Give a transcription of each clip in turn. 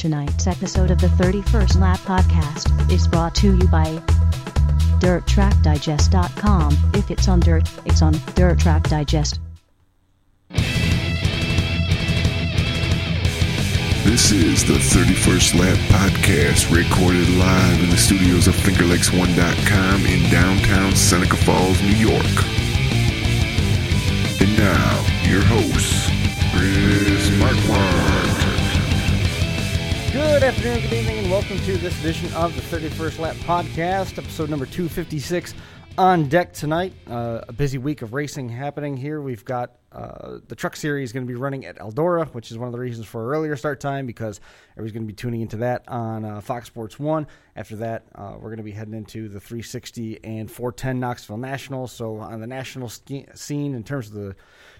Tonight's episode of the 31st Lap Podcast is brought to you by DirtTrackDigest.com. If it's on dirt, it's on Dirt Track Digest. This is the 31st Lap Podcast, recorded live in the studios of FingerLakes1.com in downtown Seneca Falls, New York. And now, your hosts, Chris Marquart. Good afternoon, good evening, and welcome to this edition of the 31st Lap Podcast, episode number 256 on deck tonight. Uh, a busy week of racing happening here. We've got uh, the Truck Series going to be running at Eldora, which is one of the reasons for our earlier start time because everybody's going to be tuning into that on uh, Fox Sports 1. After that, uh, we're going to be heading into the 360 and 410 Knoxville National. So on the national scene, in terms of the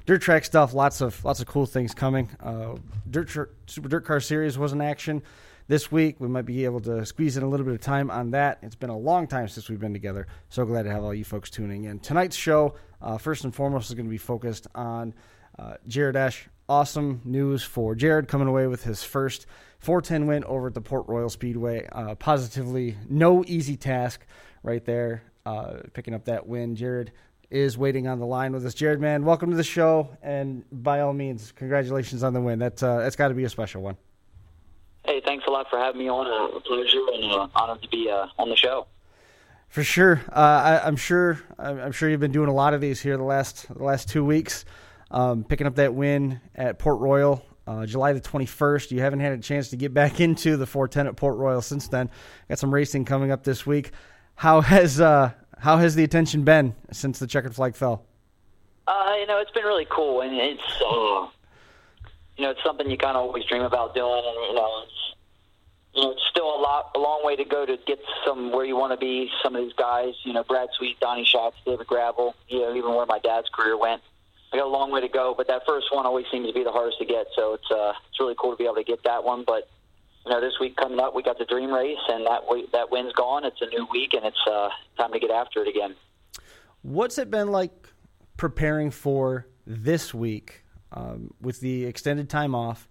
dirt track stuff, lots of lots of cool things coming. Uh, dirt tr- Super Dirt Car Series was in action this week. We might be able to squeeze in a little bit of time on that. It's been a long time since we've been together. So glad to have all you folks tuning in. Tonight's show, uh, first and foremost, is going to be focused on uh, Jared Esh. Awesome news for Jared coming away with his first 410 win over at the Port Royal Speedway. Uh, positively, no easy task right there, uh, picking up that win. Jared is waiting on the line with us. Jared, man, welcome to the show, and by all means, congratulations on the win. That, uh, that's got to be a special one. Hey, thanks a lot for having me on. Uh, a pleasure and uh, honored to be uh, on the show. For sure, uh, I, I'm sure. I'm sure you've been doing a lot of these here the last the last two weeks, um, picking up that win at Port Royal, uh, July the 21st. You haven't had a chance to get back into the 410 at Port Royal since then. Got some racing coming up this week. How has uh, how has the attention been since the checkered flag fell? Uh, you know, it's been really cool, and it's you know, it's something you kind of always dream about doing, and you know, it's you know, it's still a lot, a long way to go to get some where you want to be. Some of these guys, you know, Brad Sweet, Donny Schatz, David Gravel, you know, even where my dad's career went. I got a long way to go, but that first one always seems to be the hardest to get. So it's uh, it's really cool to be able to get that one. But you know, this week coming up, we got the Dream Race, and that that win's gone. It's a new week, and it's uh, time to get after it again. What's it been like preparing for this week um, with the extended time off?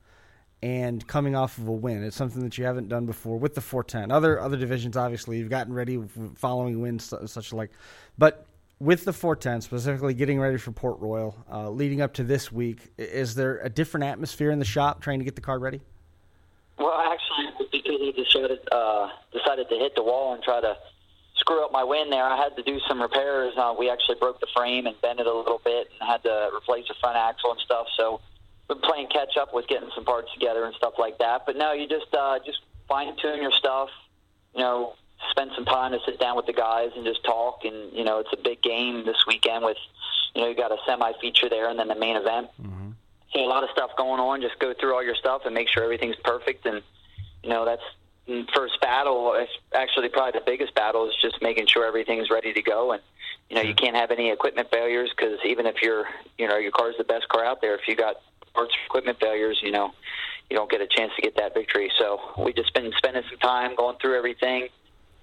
And coming off of a win. It's something that you haven't done before with the 410. Other other divisions, obviously, you've gotten ready following wins, such like, but with the 410, specifically getting ready for Port Royal, uh, leading up to this week, is there a different atmosphere in the shop trying to get the car ready? Well, actually, because I decided uh, decided to hit the wall and try to screw up my win there, I had to do some repairs. Uh, we actually broke the frame and bent it a little bit, and had to replace the front axle and stuff. So been playing catch up with getting some parts together and stuff like that. But no, you just uh, just fine tune your stuff. You know, spend some time to sit down with the guys and just talk. And you know, it's a big game this weekend with you know you got a semi feature there and then the main event. Mm-hmm. So a lot of stuff going on. Just go through all your stuff and make sure everything's perfect. And you know that's first battle. Actually, probably the biggest battle is just making sure everything's ready to go and you know you can't have any equipment failures because even if you're you know your car's the best car out there if you got parts equipment failures, you know, you don't get a chance to get that victory. So we just been spending some time going through everything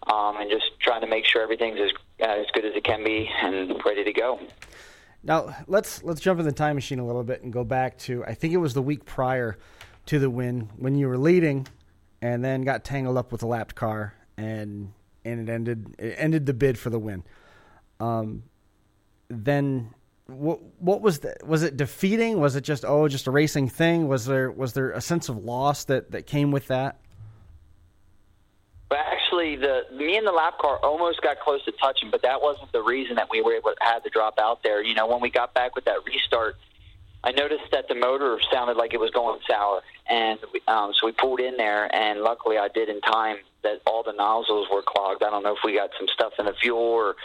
um, and just trying to make sure everything's as uh, as good as it can be and ready to go. Now let's let's jump in the time machine a little bit and go back to I think it was the week prior to the win when you were leading and then got tangled up with a lapped car and and it ended it ended the bid for the win. Um, then what what was the, was it defeating? Was it just oh just a racing thing? Was there was there a sense of loss that that came with that? But actually, the me and the lap car almost got close to touching, but that wasn't the reason that we were able to, had to drop out there. You know, when we got back with that restart, I noticed that the motor sounded like it was going sour, and we, um, so we pulled in there, and luckily I did in time that all the nozzles were clogged. I don't know if we got some stuff in the fuel or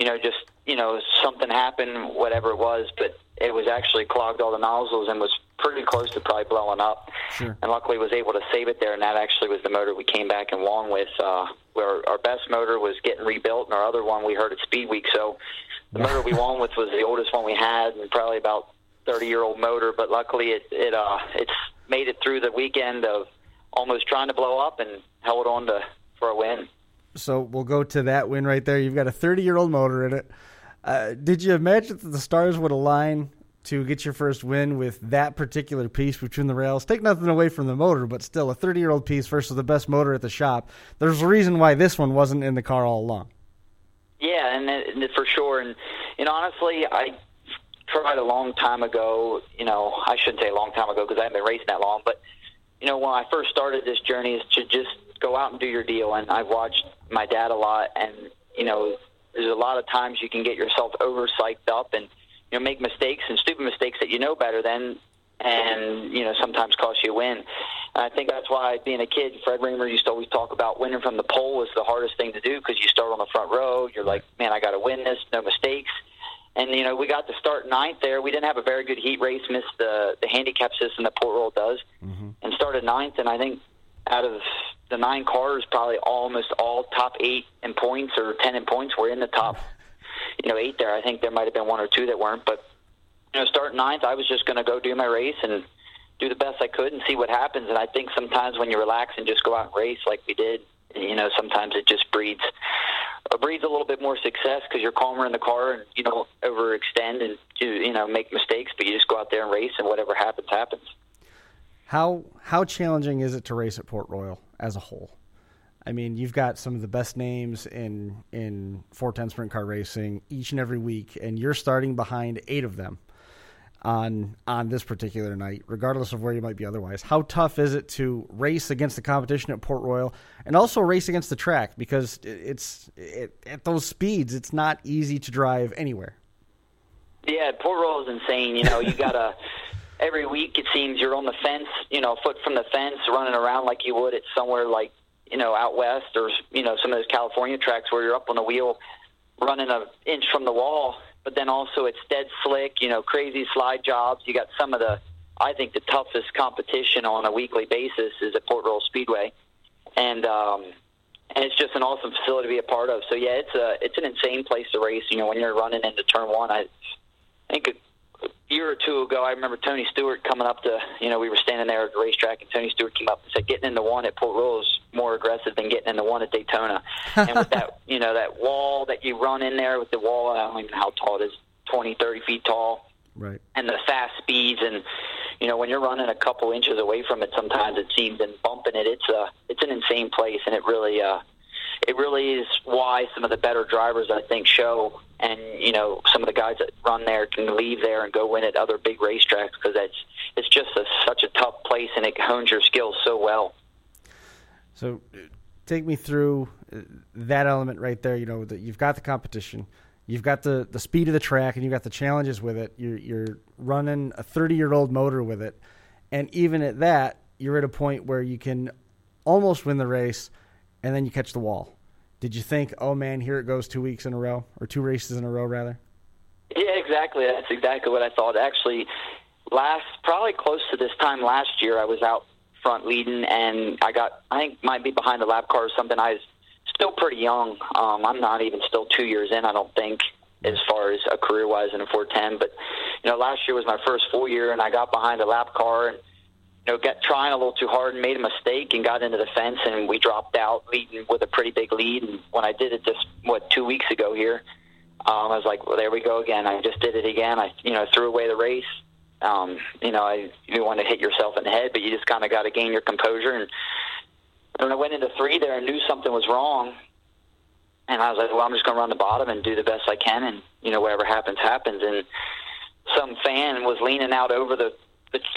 you know, just you know, something happened, whatever it was, but it was actually clogged all the nozzles and was pretty close to probably blowing up. Sure. And luckily was able to save it there, and that actually was the motor we came back and won with. Uh, where our best motor was getting rebuilt, and our other one we heard at Speed Week. So the motor we won with was the oldest one we had, and probably about thirty year old motor. But luckily, it it uh it's made it through the weekend of almost trying to blow up and held on to for a win. So we'll go to that win right there. You've got a 30 year old motor in it. Uh, did you imagine that the stars would align to get your first win with that particular piece between the rails. Take nothing away from the motor, but still a 30 year old piece versus the best motor at the shop. There's a reason why this one wasn't in the car all along. Yeah, and, and for sure. And and honestly, I tried a long time ago. You know, I shouldn't say a long time ago because I haven't been racing that long. But you know, when I first started this journey, is to just go out and do your deal. And I've watched my dad a lot, and you know, there's a lot of times you can get yourself over psyched up and you know make mistakes and stupid mistakes that you know better than, and you know sometimes cost you a win. And I think that's why being a kid, Fred Rahmer used to always talk about winning from the pole was the hardest thing to do because you start on the front row. You're like, man, I got to win this, no mistakes. And you know, we got to start ninth there. We didn't have a very good heat race, missed the the handicap system that Port Royal does, mm-hmm. and started ninth. And I think out of the nine cars, probably almost all top eight in points or ten in points were in the top, you know, eight there. I think there might have been one or two that weren't, but you know, starting ninth, I was just going to go do my race and do the best I could and see what happens. And I think sometimes when you relax and just go out and race like we did, you know, sometimes it just breeds uh, breeds a little bit more success because you're calmer in the car and you don't overextend and do you know make mistakes, but you just go out there and race and whatever happens happens. How how challenging is it to race at Port Royal as a whole? I mean, you've got some of the best names in in 410 sprint car racing each and every week, and you're starting behind eight of them on on this particular night, regardless of where you might be otherwise. How tough is it to race against the competition at Port Royal and also race against the track because it's it, at those speeds, it's not easy to drive anywhere. Yeah, Port Royal is insane. You know, you gotta every week it seems you're on the fence, you know, foot from the fence, running around like you would at somewhere like you know out west or you know some of those California tracks where you're up on a wheel, running an inch from the wall but then also it's dead slick, you know, crazy slide jobs. You got some of the, I think, the toughest competition on a weekly basis is at Port Royal Speedway, and um, and it's just an awesome facility to be a part of. So yeah, it's a it's an insane place to race. You know, when you're running into turn one, I think year or two ago, I remember Tony Stewart coming up to, you know, we were standing there at the racetrack, and Tony Stewart came up and said, "Getting into one at Port Royal is more aggressive than getting into one at Daytona." and with that, you know, that wall that you run in there with the wall, I don't even know how tall it is, twenty, thirty feet tall, right? And the fast speeds, and you know, when you're running a couple inches away from it, sometimes it seems and bumping it, it's a, it's an insane place, and it really, uh, it really is why some of the better drivers I think show and you know some of the guys that run there can leave there and go win at other big racetracks because it's it's just a, such a tough place and it hones your skills so well. So, take me through uh, that element right there. You know that you've got the competition, you've got the the speed of the track, and you've got the challenges with it. You're you're running a 30 year old motor with it, and even at that, you're at a point where you can almost win the race, and then you catch the wall did you think, oh man, here it goes two weeks in a row or two races in a row rather? Yeah, exactly. That's exactly what I thought. Actually, last probably close to this time last year, I was out front leading, and I got I think might be behind the lap car or something. I was still pretty young. Um, I'm not even still two years in. I don't think as far as a career wise in a 410. But you know, last year was my first full year, and I got behind a lap car and you know, got trying a little too hard and made a mistake and got into the fence and we dropped out leading with a pretty big lead. And when I did it just what two weeks ago here, um, I was like, well, there we go again. I just did it again. I you know threw away the race. Um, you know, I you want to hit yourself in the head, but you just kind of got to gain your composure. And when I went into three there, I knew something was wrong. And I was like, well, I'm just going to run the bottom and do the best I can, and you know, whatever happens, happens. And some fan was leaning out over the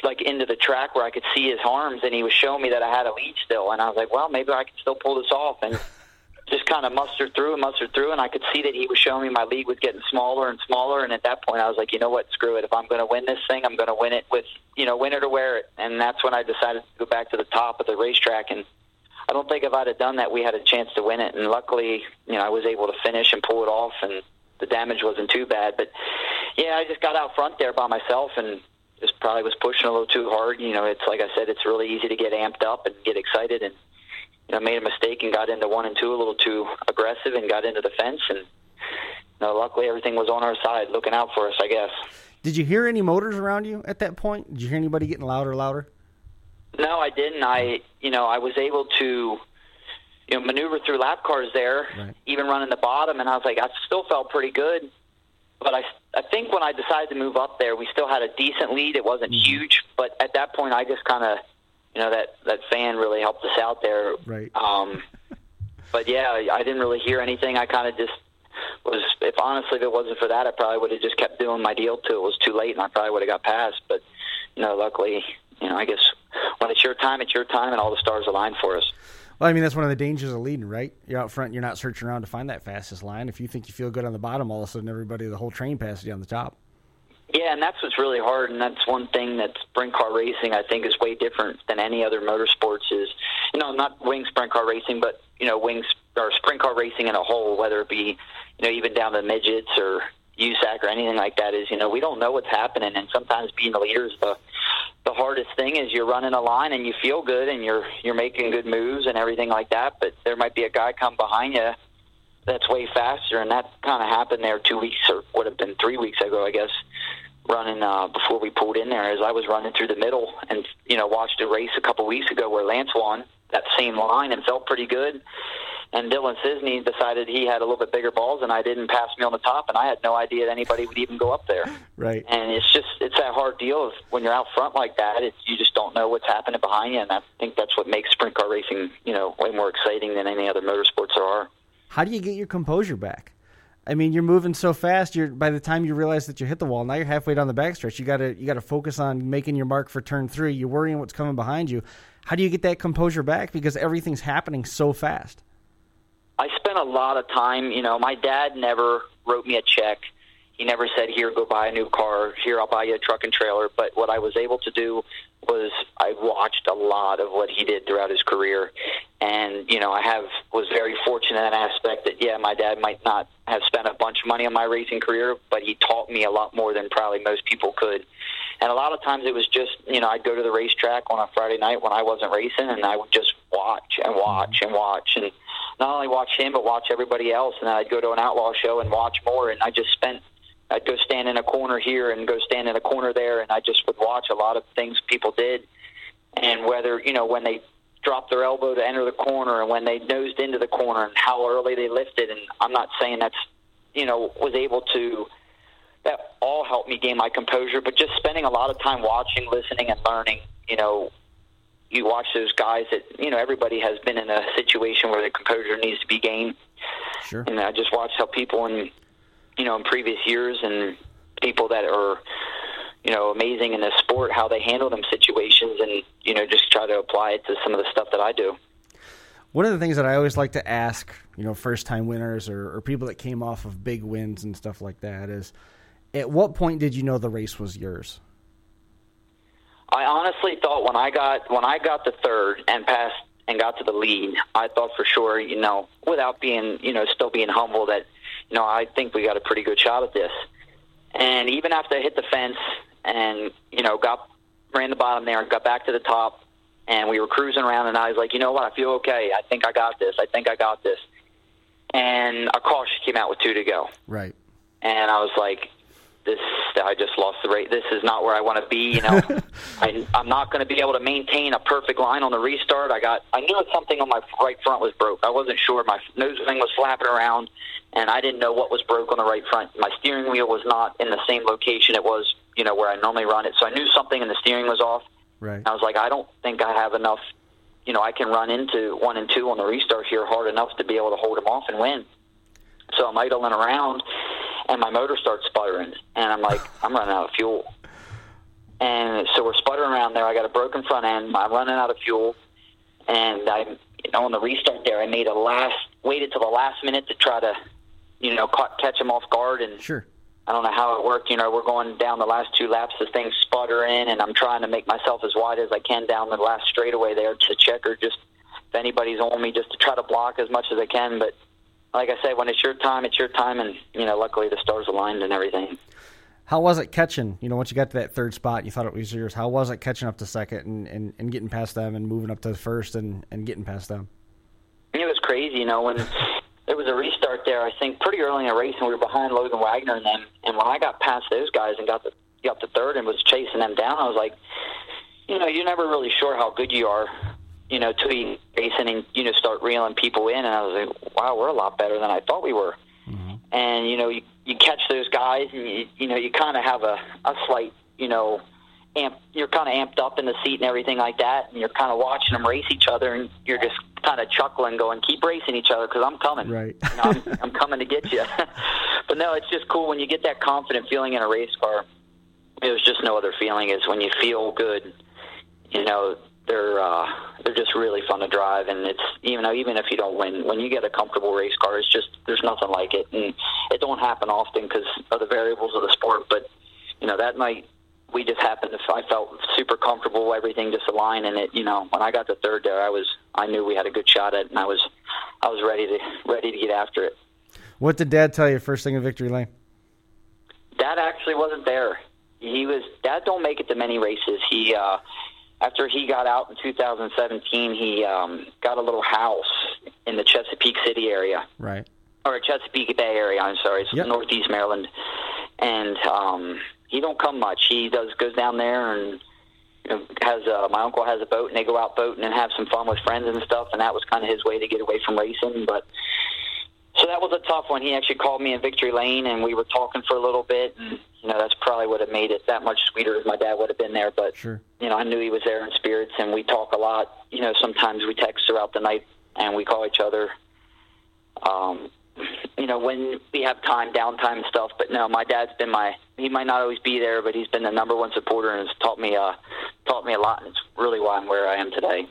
like into the track where I could see his arms, and he was showing me that I had a lead still, and I was like, well, maybe I can still pull this off, and just kind of mustered through and mustered through, and I could see that he was showing me my lead was getting smaller and smaller, and at that point, I was like, you know what, screw it. If I'm going to win this thing, I'm going to win it with, you know, win it or wear it, and that's when I decided to go back to the top of the racetrack, and I don't think if I'd have done that, we had a chance to win it, and luckily, you know, I was able to finish and pull it off, and the damage wasn't too bad, but yeah, I just got out front there by myself and just probably was pushing a little too hard. You know, it's like I said, it's really easy to get amped up and get excited, and you know, made a mistake and got into one and two a little too aggressive and got into the fence, and you know, luckily everything was on our side, looking out for us, I guess. Did you hear any motors around you at that point? Did you hear anybody getting louder, louder? No, I didn't. I, you know, I was able to, you know, maneuver through lap cars there, right. even running the bottom, and I was like, I still felt pretty good but I I think when I decided to move up there, we still had a decent lead. It wasn't Mm-hmm. huge, but at that point, I just kind of you know that that fan really helped us out there. Right. Um, but yeah, I, I didn't really hear anything. I kind of just was. If honestly, if it wasn't for that, I probably would have just kept doing my deal till it was too late, and I probably would have got passed. But you know, luckily, you know, I guess when it's your time, it's your time, and all the stars aligned for us. Well, I mean, that's one of the dangers of leading, right? You're out front, you're not searching around to find that fastest line. If you think you feel good on the bottom, all of a sudden everybody, the whole train passes you on the top. Yeah, and that's what's really hard, and that's one thing that sprint car racing I think is way different than any other motorsports. Is you know not wing sprint car racing, but you know wings or sprint car racing in a whole, whether it be you know even down to midgets or USAC or anything like that. Is you know we don't know what's happening, and sometimes being the leader is the the hardest thing. Is you're running a line and you feel good and you're you're making good moves and everything like that, but there might be a guy come behind you that's way faster, and that kind of happened there two weeks or would have been three weeks ago, I guess running uh, before we pulled in there as I was running through the middle and you know watched a race a couple weeks ago where Lance won that same line and felt pretty good. And Dylan Cisney decided he had a little bit bigger balls and I didn't pass me on the top and I had no idea that anybody would even go up there. Right. And it's just it's that hard deal of when you're out front like that, it's you just don't know what's happening behind you and I think that's what makes sprint car racing, you know, way more exciting than any other motorsports there are. How do you get your composure back? I mean, you're moving so fast. You're by the time you realize that you hit the wall, now you're halfway down the backstretch. You gotta you gotta focus on making your mark for turn three. You're worrying what's coming behind you. How do you get that composure back? Because everything's happening so fast. I spent a lot of time, you know, my dad never wrote me a check. He never said, "Here, go buy a new car. Here, I'll buy you a truck and trailer." But what I was able to do was I watched a lot of what he did throughout his career, and you know, I have was very fortunate in that aspect that yeah, my dad might not have spent a bunch of money on my racing career, but he taught me a lot more than probably most people could. And a lot of times it was just, you know, I'd go to the racetrack on a Friday night when I wasn't racing, and I would just watch and watch and watch, and not only watch him, but watch everybody else. And then I'd go to an outlaw show and watch more, and I just spent. I'd go stand in a corner here and go stand in a corner there, and I just would watch a lot of things people did, and whether you know when they dropped their elbow to enter the corner and when they nosed into the corner and how early they lifted. And I'm not saying that's you know was able to that all helped me gain my composure, but just spending a lot of time watching, listening, and learning. You know, you watch those guys that you know everybody has been in a situation where the composure needs to be gained, Sure. and I just watch how people in you know in previous years and people that are you know amazing in this sport how they handle them situations and you know just try to apply it to some of the stuff that I do. One of the things that I always like to ask, you know, first time winners or, or people that came off of big wins and stuff like that is, at what point did you know the race was yours? I honestly thought when I got when I got the third and passed and got to the lead, I thought for sure, you know, without being, you know, still being humble that, you know, I think we got a pretty good shot at this. And even after I hit the fence and, you know, got ran the bottom there and got back to the top and we were cruising around and I was like, you know what, I feel okay. I think I got this. I think I got this. And a caution came out with two to go Right. and I was like, "This, I just lost the rate. This is not where I want to be." You know, I, I'm not going to be able to maintain a perfect line on the restart. I got, I knew something on my right front was broke. I wasn't sure. My nose ring was flapping around, and I didn't know what was broke on the right front. My steering wheel was not in the same location it was, you know, where I normally run it. So I knew something and the steering was off. Right. I was like, I don't think I have enough. You know, I can run into one and two on the restart here hard enough to be able to hold them off and win. So I'm idling around, and my motor starts sputtering, and I'm like, I'm running out of fuel. And so we're sputtering around there. I got a broken front end. I'm running out of fuel, and I, you know, on the restart there, I made a last, waited till the last minute to try to, you know, ca- catch him off guard, and Sure. I don't know how it worked. You know, we're going down the last two laps. The thing's sputtering, and I'm trying to make myself as wide as I can down the last straightaway there to checker. Just if anybody's on me, just to try to block as much as I can. But like I said, when it's your time, it's your time, and you know, luckily the stars aligned and everything. How was it catching? You know, once you got to that third spot, you thought it was yours. How was it catching up to second and, and, and getting past them and moving up to first and, and getting past them? It was crazy, you know, when there was a restart there. I think pretty early in the race, and we were behind Logan Wagner and them. And when I got past those guys and got the got to third and was chasing them down, I was like, you know, you're never really sure how good you are, you know, till you racing and you know start reeling people in. And I was like, wow, we're a lot better than I thought we were. Mm-hmm. And you know, you you catch those guys, and you you know you kind of have a a slight you know amp, you're kind of amped up in the seat and everything like that, and you're kind of watching them race each other, and you're just kind of chuckling, going, "Keep racing each other, because I'm coming. Right. you know, I'm, I'm coming to get you." but no, it's just cool when you get that confident feeling in a race car. It was just no other feeling is when you feel good. You know, they're uh, they're just really fun to drive, and it's you know even if you don't win, when you get a comfortable race car, it's just there's nothing like it, and it don't happen often because of the variables of the sport. But you know that night we just happened to I felt super comfortable, everything just aligned, and it you know when I got to third there, I was I knew we had a good shot at, it, and I was I was ready to ready to get after it. What did Dad tell you first thing in victory lane? Dad actually wasn't there. He was Dad don't make it to many races. He uh after he got out in 2017, he um, got a little house in the Chesapeake City area, Right. or Chesapeake Bay area. I'm sorry, it's Yep. Northeast Maryland, and um, he don't come much. He does goes down there and you know, has uh, my uncle has a boat, and they go out boating and have some fun with friends and stuff. And that was kind of his way to get away from racing, but. So that was a tough one. He actually called me in Victory Lane, and we were talking for a little bit. And you know, that's probably would have made it that much sweeter if my dad would have been there. But Sure. you know, I knew he was there in spirits, and we talk a lot. You know, sometimes we text throughout the night, and we call each other. Um, you know, when we have time, downtime and stuff. But no, my dad's been my. He might not always be there, but he's been the number one supporter and has taught me. Uh, taught me a lot, and it's really why I'm where I am today.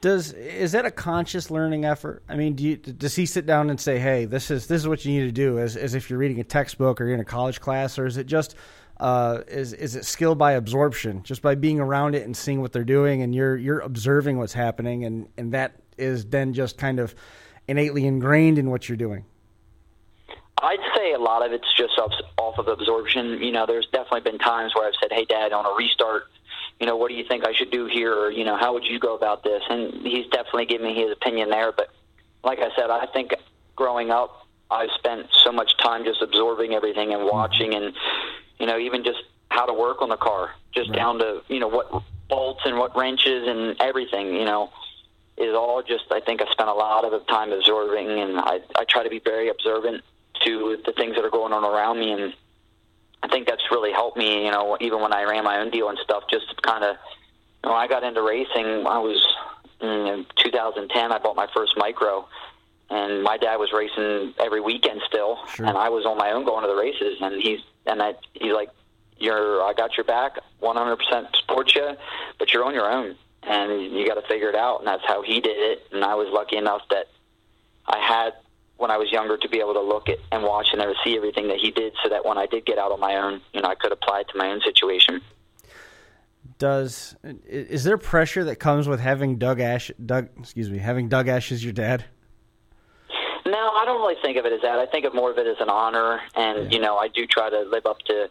Does is that a conscious learning effort? I mean, do you, does he sit down and say, "Hey, this is this is what you need to do," as as if you're reading a textbook or you're in a college class, or is it just uh, is is it skill by absorption, just by being around it and seeing what they're doing, and you're you're observing what's happening, and and that is then just kind of innately ingrained in what you're doing. I'd say a lot of it's just off, off of absorption. You know, there's definitely been times where I've said, "Hey, Dad, on a restart, you know, what do you think I should do here?" Or, you know, how would you go about this? And he's definitely given me his opinion there. But like I said, I think growing up, I've spent so much time just absorbing everything and mm-hmm. watching, and you know, even just how to work on the car, just Right. down to you know what bolts and what wrenches and everything. You know, is all just. I think I spent a lot of time absorbing, and I I try to be very observant to the things that are going on around me, and I think that's really helped me. You know, even when I ran my own deal and stuff, just kind of. When I got into racing, I was mm, in 2010. I bought my first micro, and my dad was racing every weekend still, Sure. and I was on my own going to the races. And he's and I he's like, "You're I got your back, 100% support you, but you're on your own, and you got to figure it out." And that's how he did it. And I was lucky enough that I had when I was younger to be able to look at and watch and see everything that he did, so that when I did get out on my own, you know, I could apply it to my own situation. Does is there pressure that comes with having Doug Esh, Doug, excuse me, having Doug Esh as your dad? No, I don't really think of it as that. I think of more of it as an honor, and you know, I do try to live up to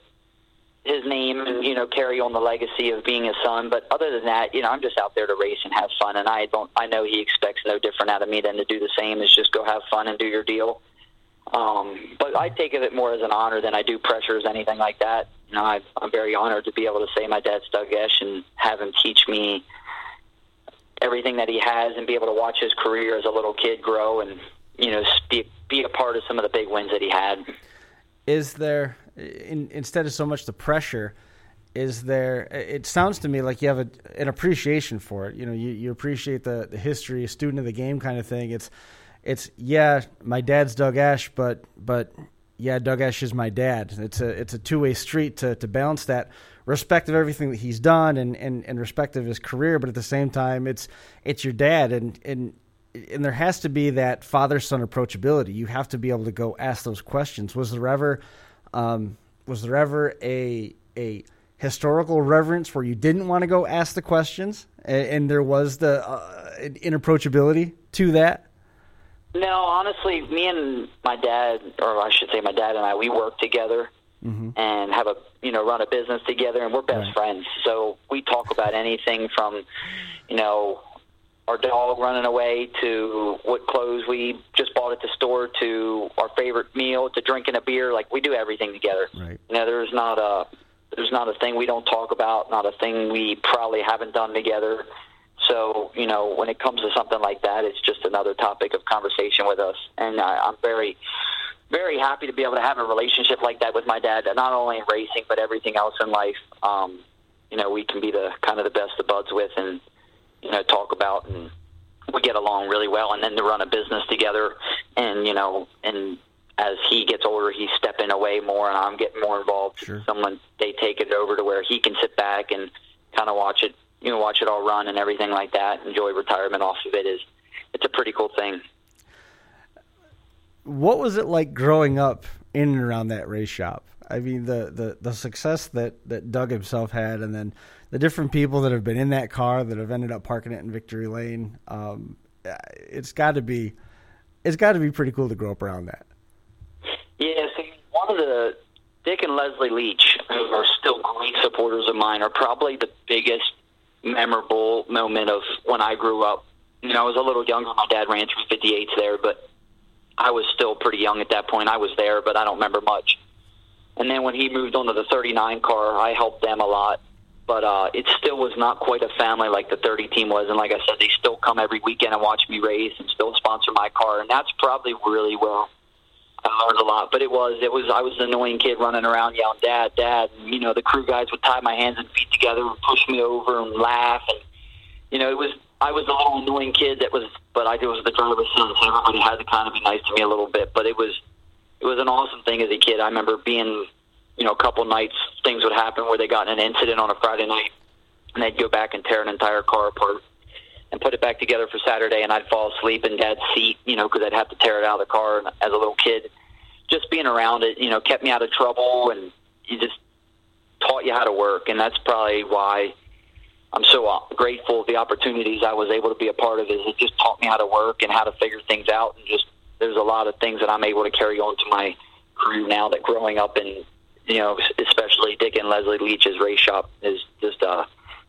his name and you know carry on the legacy of being his son. But other than that, you know, I'm just out there to race and have fun, and I don't. I know he expects no different out of me than to do the same. Is just go have fun and do your deal. Um, but I take it more as an honor than I do pressures, anything like that. You know, I, I'm very honored to be able to say my dad's Doug Esh and have him teach me everything that he has and be able to watch his career as a little kid grow and you know be be a part of some of the big wins that he had. is there in, instead of so much the pressure is there it sounds to me like you have a, an appreciation for it you know you, you appreciate the, the history a student of the game kind of thing it's it's yeah my dad's Doug Esh but but yeah Doug Esh is my dad it's a it's a two-way street to, to balance that respect of everything that he's done and, and, and respect of his career but at the same time it's it's your dad and and and there has to be that father son approachability. You have to be able to go ask those questions. Was there ever, um, was there ever a a historical reverence where you didn't want to go ask the questions, and, and there was the uh, inapproachability to that? No, honestly, me and my dad, or I should say, my dad and I, we work together and have a you know run a business together, and we're best Right. friends. So we talk about anything from you know our dog running away to what clothes we just bought at the store to our favorite meal to drinking a beer. Like we do everything together. Right. You know, there's not a there's not a thing we don't talk about, not a thing we probably haven't done together. So, you know, when it comes to something like that, it's just another topic of conversation with us. And I, I'm very, very happy to be able to have a relationship like that with my dad. Not only in racing, but everything else in life. Um, you know, we can be the kind of the best of buds with, and you know, talk about and we get along really well. And then to run a business together, and you know, and as he gets older, he's stepping away more, and I'm getting more involved. Sure. Someone they take it over to where he can sit back and kind of watch it, you know, watch it all run and everything like that. Enjoy retirement off of it is it's a pretty cool thing. What was it like growing up in and around that race shop? I mean, the, the, the success that, that Doug himself had, and then the different people that have been in that car that have ended up parking it in Victory Lane. Um, it's got to be, it's got to be pretty cool to grow up around that. Yeah, so one of the Dick and Leslie Leach, who are still great supporters of mine, are probably the biggest memorable moment of when I grew up. You know, I was a little younger. My dad ran through 58s there, but I was still pretty young at that point. I was there, but I don't remember much. And then when he moved on to the 39 car, I helped them a lot. But uh, it still was not quite a family like the 30 team was. And like I said, they still come every weekend and watch me race and still sponsor my car. And that's probably really where I learned a lot. But it was, it was, I was the annoying kid running around yelling, "Dad, Dad!" And, you know, the crew guys would tie my hands and feet together and push me over and laugh. And you know, it was, I was a little annoying kid that was, but I was the driver's son, so everybody had to kind of be nice to me a little bit. But it was, it was an awesome thing as a kid. I remember being, you know, a couple nights things would happen where they got in an incident on a Friday night, and they'd go back and tear an entire car apart and put it back together for Saturday, and I'd fall asleep in Dad's seat, you know, because I'd have to tear it out of the car. And as a little kid, just being around it, you know, kept me out of trouble, and you just taught you how to work, and that's probably why I'm so uh, grateful the opportunities I was able to be a part of. Is it just taught me how to work and how to figure things out, and just there's a lot of things that I'm able to carry on to my career now. That growing up in, you know, especially Dick and Leslie Leach's race shop is just uh,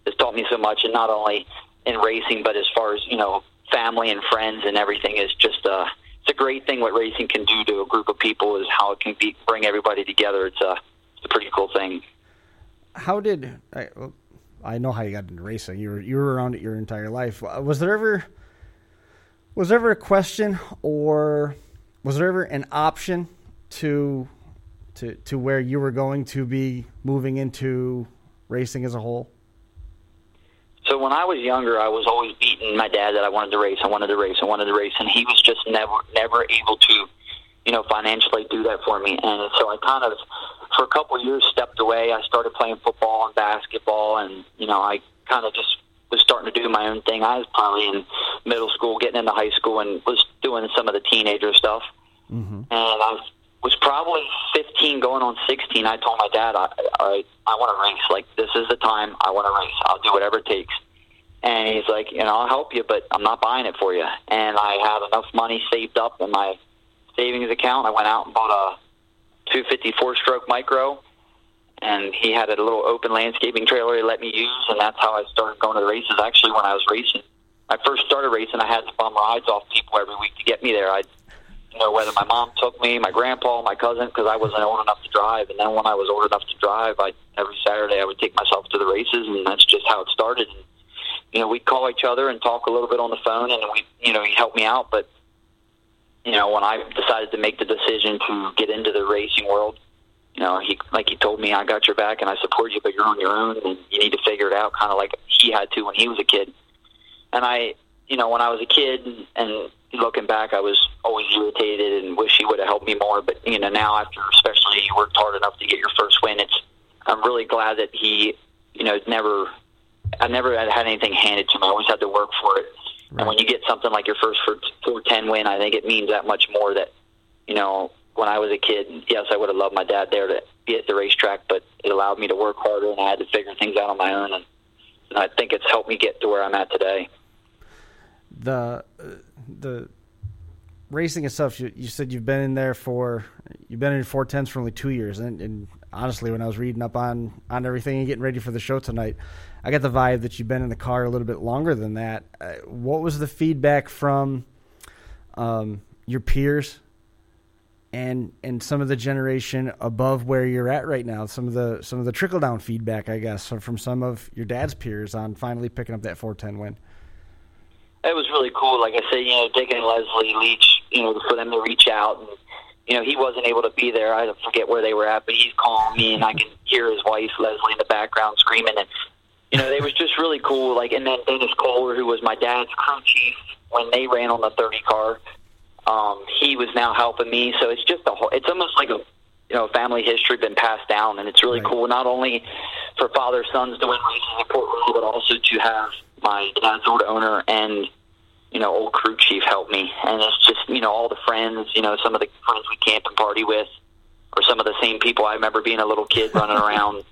has taught me so much, and not only in racing, but as far as you know, family and friends and everything is just uh, it's a great thing. What racing can do to a group of people is how it can be bring everybody together. It's a it's a pretty cool thing. How did I? I know how you got into racing. You were you were around it your entire life. Was there ever was there ever a question or was there ever an option to to to where you were going to be moving into racing as a whole? So when I was younger, I was always beating my dad that I wanted to race, I wanted to race, I wanted to race, and he was just never never able to, you know, financially do that for me. And so I kind of, for a couple of years, stepped away. I started playing football and basketball, and you know, I kind of just was starting to do my own thing. I was probably in middle school, getting into high school, and was doing some of the teenager stuff. Mm-hmm. And I was, was probably 15, going on 16. I told my dad, I, I, I want to race. Like this is the time. I want to race. I'll do whatever it takes. And he's like, you know, I'll help you, but I'm not buying it for you. And I had enough money saved up in my savings account. I went out and bought a 254 stroke micro, and he had a little open landscaping trailer he let me use, and that's how I started going to the races. Actually, when I was racing, I first started racing, I had to bum rides off people every week to get me there. I, you know, whether my mom took me, my grandpa, my cousin, because I wasn't old enough to drive. And then when I was old enough to drive, I every Saturday I would take myself to the races, and that's just how it started. And, you know, we'd call each other and talk a little bit on the phone, and we, you know, he helped me out. But you know, when I decided to make the decision to get into the racing world, you know, he like he told me, I got your back and I support you, but you're on your own, and you need to figure it out, kind of like he had to when he was a kid. And I, you know, when I was a kid, and looking back, I was always irritated and wish he would have helped me more. But you know, now after especially you worked hard enough to get your first win, it's I'm really glad that he, you know, never I never had had anything handed to me. I always had to work for it. Right. And when you get something like your first four ten win, I think it means that much more. That you know, when I was a kid, yes, I would have loved my dad there to be at the racetrack, but it allowed me to work harder, and I had to figure things out on my own. And, and I think it's helped me get to where I'm at today. The uh, the racing itself. You, you said you've been in there for you've been in four tens for only two years, and, and honestly, when I was reading up on on everything and getting ready for the show tonight, I got the vibe that you've been in the car a little bit longer than that. Uh, what was the feedback from um, your peers and and some of the generation above where you're at right now? Some of the some of the trickle down feedback, I guess, from some of your dad's peers on finally picking up that 410 win. It was really cool. Like I said, you know, Dick and Leslie Leach, you know, for them to reach out and you know, he wasn't able to be there. I forget where they were at, but he's calling me, and I can hear his wife Leslie in the background screaming, and you know, it was just really cool. Like, and then Dennis Kohler, who was my dad's crew chief when they ran on the 30 car, um, he was now helping me. So it's just a whole. It's almost like a you know family history been passed down, and it's really Right. cool. Not only for father sons to win races in Port Royal, but also to have my dad's old owner and you know old crew chief help me. And it's just you know all the friends, you know some of the friends we camp and party with, or some of the same people I remember being a little kid running around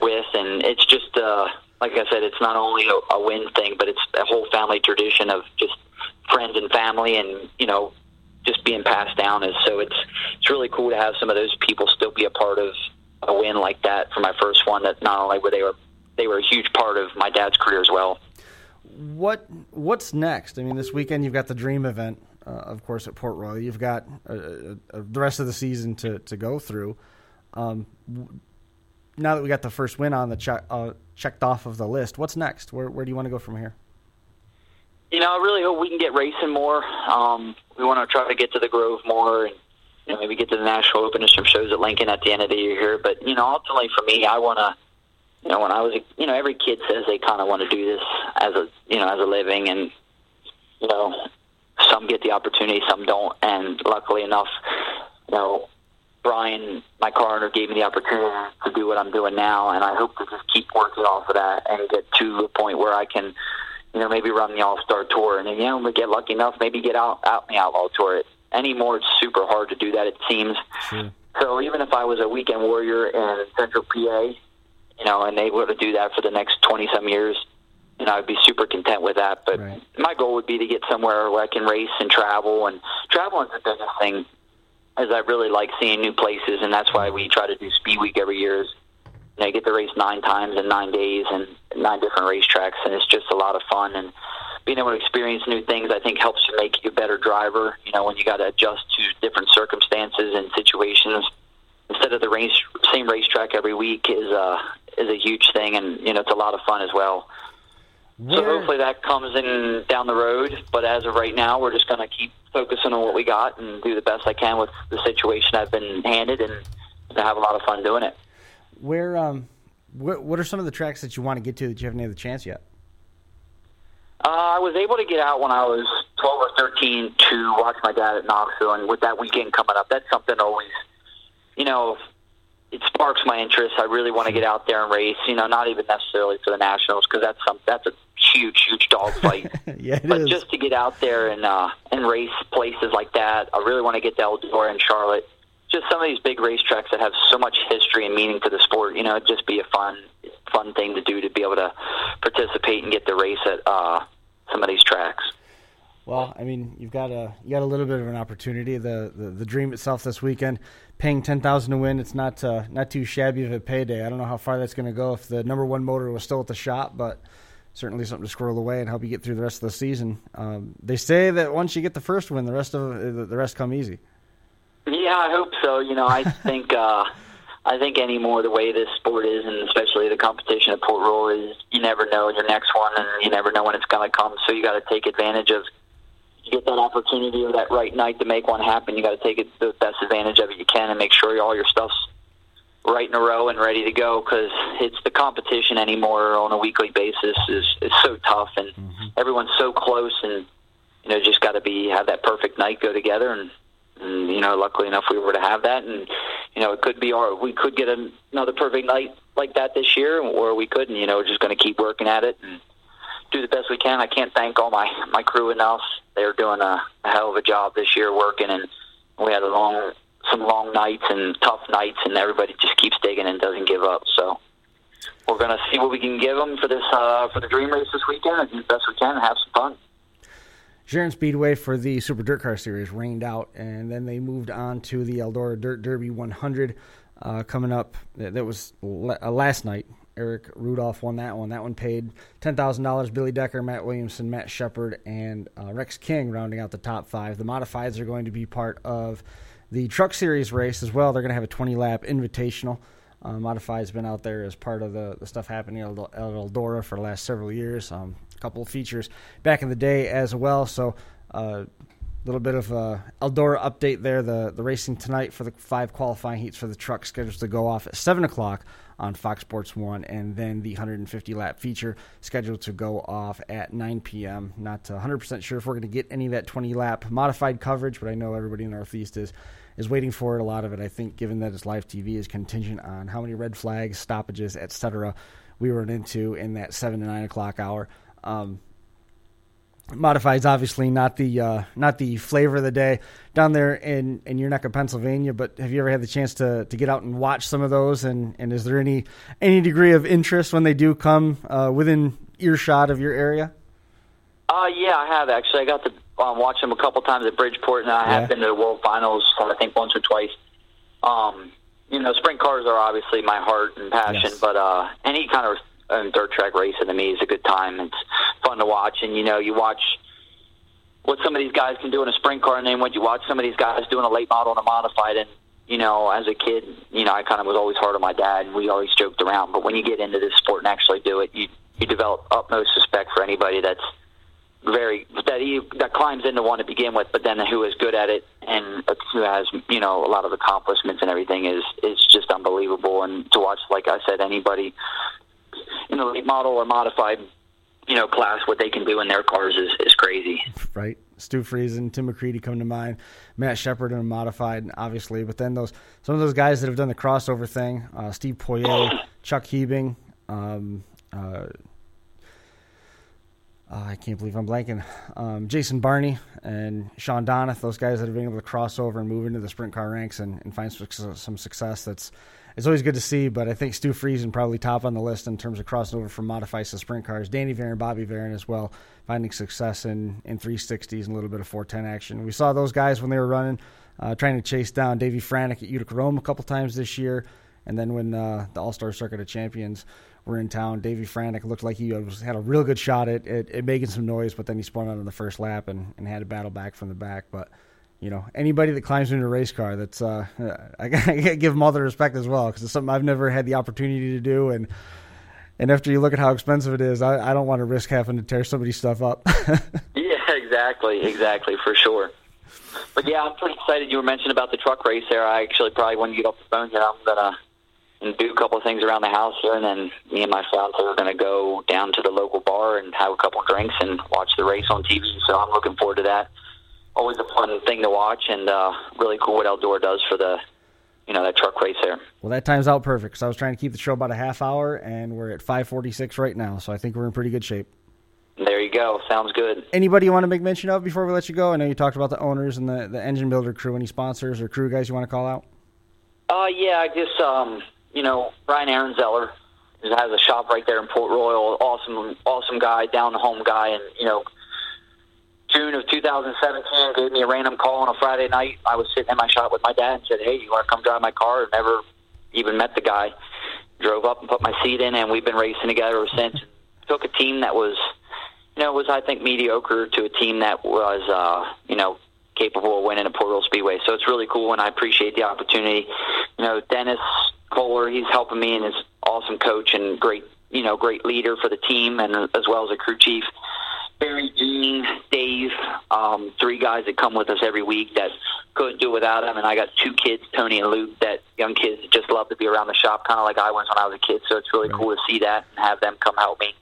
with, and it's just uh, like I said, it's not only a, a win thing, but it's a whole family tradition of just friends and family, and you know, just being passed down. Is so it's it's really cool to have some of those people still be a part of a win like that for my first one. That not only were they were they were a huge part of my dad's career as well. What what's next? I mean, this weekend you've got the Dream event, uh, of course, at Port Royal. You've got uh, uh, the rest of the season to, to go through. Um, now that we got the first win on the uh, checked off of the list, what's next? Where where do you want to go from here? You know, I really hope we can get racing more. Um, we want to try to get to the Grove more, and you know, maybe get to the National Open and some shows at Lincoln at the end of the year here. But you know, ultimately for me, I want to. You know, when I was, a, you know, every kid says they kind of want to do this as a, you know, as a living, and you know, some get the opportunity, some don't. And luckily enough, you know, Brian, my car owner, gave me the opportunity to do what I'm doing now, and I hope to just keep working off of that and get to a point where I can, you know, maybe run the All Star Tour, and then you know, we get lucky enough, maybe get out out in the Outlaw Tour. It, anymore, it's super hard to do that. It seems. Sure. So even if I was a weekend warrior in Central PA, you know, and able to do that for the next twenty some years, you know, I'd be super content with that. But Right. my goal would be to get somewhere where I can race and travel, and traveling is the biggest thing. As I really like seeing new places, and that's why we try to do Speed Week every year. Is you know, you get to race nine times in nine days and nine different racetracks, and it's just a lot of fun. And being able to experience new things, I think, helps you make you a better driver. You know, when you got to adjust to different circumstances and situations, instead of the race same racetrack every week is uh is a huge thing, and you know, it's a lot of fun as well. So hopefully that comes in down the road. But as of right now, we're just going to keep focusing on what we got and do the best I can with the situation I've been handed, and have a lot of fun doing it. Where um, what what are some of the tracks that you want to get to that you haven't had the chance yet? Uh, I was able to get out when I was 12 or 13 to watch my dad at Knoxville, and with that weekend coming up, that's something always, you know, it sparks my interest. I really want to get out there and race. You know, not even necessarily for the nationals because that's some that's a huge, huge dog fight. yeah, it but is. just to get out there and uh, and race places like that, I really want to get to Eldora and Charlotte. Just some of these big racetracks that have so much history and meaning to the sport. You know, it'd just be a fun, fun thing to do to be able to participate and get to race at uh, some of these tracks. Well, I mean, you've got a you got a little bit of an opportunity. The the, the dream itself this weekend, paying ten thousand to win. It's not uh, not too shabby of a payday. I don't know how far that's going to go if the number one motor was still at the shop, but certainly something to squirrel away and help you get through the rest of the season. Um, they say that once you get the first win, the rest of the the rest come easy. Yeah, I hope so. You know, I think uh, I think anymore the way this sport is, and especially the competition at Port Royal is, you never know your next one, and you never know when it's going to come. So you got to take advantage of. You get that opportunity or that right night to make one happen. You got to take it the best advantage of it you can, and make sure all your stuff's right in a row and ready to go. Because it's the competition anymore on a weekly basis is is so tough, and mm-hmm. everyone's so close, and you know just got to be have that perfect night go together and and you know, luckily enough, we were to have that, and you know, it could be our we could get an, another perfect night like that this year, or we couldn't. You know, we're just going to keep working at it and do the best we can. I can't thank all my my crew enough. They're doing a, a hell of a job this year working, and we had a long some long nights and tough nights, and everybody just keeps digging and doesn't give up. So. We're gonna see what we can give them for this uh, for the dream race this weekend, and do the best we can, and have some fun. Sharon Speedway for the Super Dirt Car Series rained out, and then they moved on to the Eldora Dirt Derby 100 uh, coming up. That was uh, last night. Eric Rudolph won that one. That one paid ten thousand dollars. Billy Decker, Matt Williamson, Matt Sheppard, and uh, Rex King rounding out the top five. The modifieds are going to be part of the Truck Series race as well. They're going to have a 20 lap invitational. Uh, Modified's been out there as part of the, the stuff happening at Eldora for the last several years. Um, a couple of features back in the day as well. So uh, little bit of a Eldora update there. The the racing tonight for the five qualifying heats for the truck scheduled to go off at seven o'clock on Fox Sports One, and then the 150 lap feature scheduled to go off at 9 p.m. Not 100 percent sure if we're going to get any of that 20 lap modified coverage, but I know everybody in the Northeast is is waiting for it. A lot of it, I think, given that it's live TV, is contingent on how many red flags, stoppages, etc. we run into in that seven to nine o'clock hour. Um, Modified is obviously not the uh, not the flavor of the day down there in, in your neck of Pennsylvania. But have you ever had the chance to, to get out and watch some of those? And, and is there any any degree of interest when they do come uh, within earshot of your area? Uh, yeah, I have actually. I got to um, watch them a couple times at Bridgeport, and I Yeah. have been to the World Finals. I think once or twice. Um, you know, sprint cars are obviously my heart and passion, Yes. but uh, any kind of um, dirt track racing to me is a good time. It's fun to watch, and you know, you watch what some of these guys can do in a sprint car, and then when you watch some of these guys doing a late model and a modified, and you know, as a kid, you know, I kind of was always hard on my dad, and we always joked around. But when you get into this sport and actually do it, you you develop utmost respect for anybody that's very that he that climbs into one to begin with, but then who is good at it and who has you know a lot of accomplishments and everything is is just unbelievable. And to watch, like I said, anybody in the late model or modified you know class, what they can do in their cars is is crazy. right? Stu Friesen, Tim McCreadie come to mind, Matt Sheppard in a modified, obviously. But then those some of those guys that have done the crossover thing, uh, Steve Poirier, Chuck Hebing, um, uh, uh, I can't believe I'm blanking. Um, Jason Barney and Sean Donath, those guys that have been able to cross over and move into the sprint car ranks and, and find some success. That's it's always good to see. But I think Stu Friesen probably top on the list in terms of crossing over from modified to sprint cars. Danny Varin, Bobby Varin as well, finding success in in 360s and a little bit of 410 action. We saw those guys when they were running, uh, trying to chase down Davie Franek at Utica Rome a couple times this year. And then when uh, the All Star Circuit of Champions were in town, Davie Franek looked like he was, had a real good shot at, at, at making some noise, but then he spun out on the first lap and, and had to battle back from the back. But you know, anybody that climbs into a race car, that's uh, I gotta give them all the respect as well because it's something I've never had the opportunity to do. And and after you look at how expensive it is, I, I don't want to risk having to tear somebody's stuff up. Yeah, exactly, exactly, for sure. But yeah, I'm pretty excited. You were mentioning about the truck race there. I actually probably when you get off the phone here, I'm gonna and do a couple of things around the house here, and then me and my fiance are gonna go down to the local bar and have a couple of drinks and watch the race on TV. So I'm looking forward to that. Always a fun thing to watch, and uh, really cool what Eldora does for the you know that truck race there. well, that time's out perfect because I was trying to keep the show about a half hour, and we're at 5:46 right now, so I think we're in pretty good shape. There you go. Sounds good. Anybody you want to make mention of before we let you go? I know you talked about the owners and the, the engine builder crew. Any sponsors or crew guys you want to call out? Uh, yeah, I guess um, you know Ryan Aaron Zeller has a shop right there in Port Royal. Awesome, awesome guy, down the home guy, and you know. June of 2017 gave me a random call on a Friday night. I was sitting in my shop with my dad and said, "Hey, you want to come drive my car?" Never even met the guy. Drove up and put my seat in, and we've been racing together since. Took a team that was, you know, was I think mediocre to a team that was, uh, you know, capable of winning a Port Royal Speedway. So it's really cool, and I appreciate the opportunity. You know, Dennis Kohler, he's helping me and is awesome coach and great, you know, great leader for the team, and as well as a crew chief. Barry, Gene, Dave, um, three guys that come with us every week that couldn't do without them. And I got two kids, Tony and Luke, that young kids that just love to be around the shop, kind of like I was when I was a kid. So it's really cool to see that and have them come help me.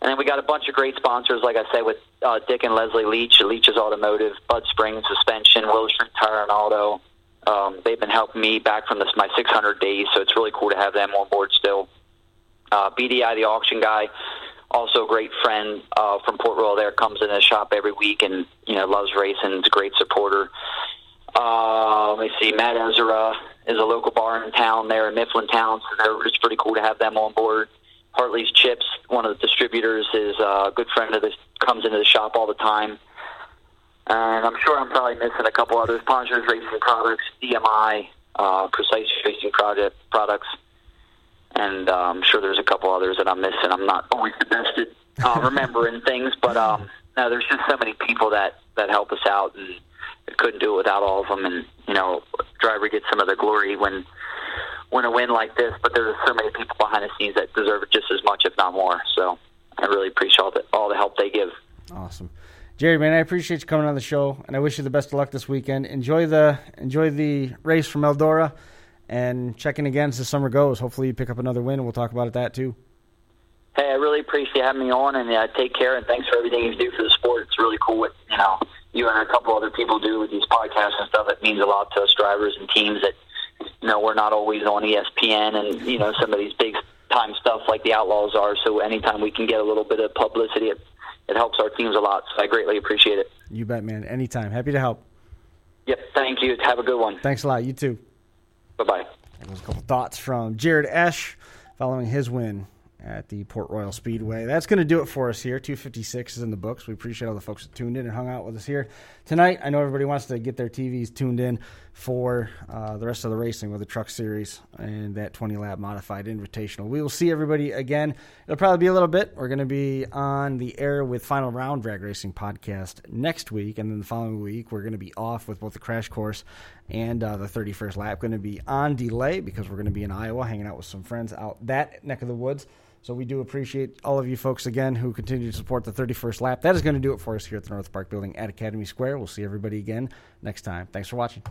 And then we got a bunch of great sponsors, like I said, with uh, Dick and Leslie Leach, Leach's Automotive, Bud Springs Suspension, Willis Tire and Auto. Um, they've been helping me back from this my 600 days, so it's really cool to have them on board still. Uh, BDI, the auction guy, also a great friend uh, from Port Royal. There comes in the shop every week and you know loves racing. Is a great supporter. Uh, let me see. Matt Ezra is a local bar in town there in Mifflintown, so it's pretty cool to have them on board. Hartley's Chips, one of the distributors, is a good friend of this. Comes into the shop all the time. And I'm sure I'm probably missing a couple others. Ponchers Racing Products, DMI, uh, Precise Racing Project Products, and uh, I'm sure there's a couple others that I'm missing. I'm not always the best at uh, remembering things, but um, no, there's just so many people that that help us out, and I couldn't do it without all of them. And you know, driver gets some of the glory when when a win like this, but there's so many people behind the scenes that deserve it just as much, if not more. So I really appreciate all the all the help they give. Awesome. Jared, man, I appreciate you coming on the show, and I wish you the best of luck this weekend. Enjoy the enjoy the race from Eldora, and check in again as the summer goes. Hopefully, you pick up another win, and we'll talk about it that too. Hey, I really appreciate you having me on, and uh, take care, and thanks for everything you do for the sport. It's really cool what you know you and a couple other people do with these podcasts and stuff. It means a lot to us drivers and teams that you know we're not always on ESPN and you know some of these big time stuff like the Outlaws are. So anytime we can get a little bit of publicity, it, it helps our teams a lot. So I greatly appreciate it. You bet, man. Anytime. Happy to help. Yep. Thank you. Have a good one. Thanks a lot. You too. Bye bye. There's a couple thoughts from Jared Esh following his win at the Port Royal Speedway. That's going to do it for us here. 256 is in the books. We appreciate all the folks that tuned in and hung out with us here tonight. I know everybody wants to get their TVs tuned in for uh, the rest of the racing with the Truck Series and that 20 lap modified invitational. We will see everybody again. It'll probably be a little bit. We're going to be on the air with Final Round Drag Racing podcast next week, and then the following week we're going to be off with both the Crash Course and uh, the 31st lap. Going to be on delay because we're going to be in Iowa hanging out with some friends out that neck of the woods. So we do appreciate all of you folks again who continue to support the 31st lap. That is going to do it for us here at the North Park Building at Academy Square. We'll see everybody again next time. Thanks for watching.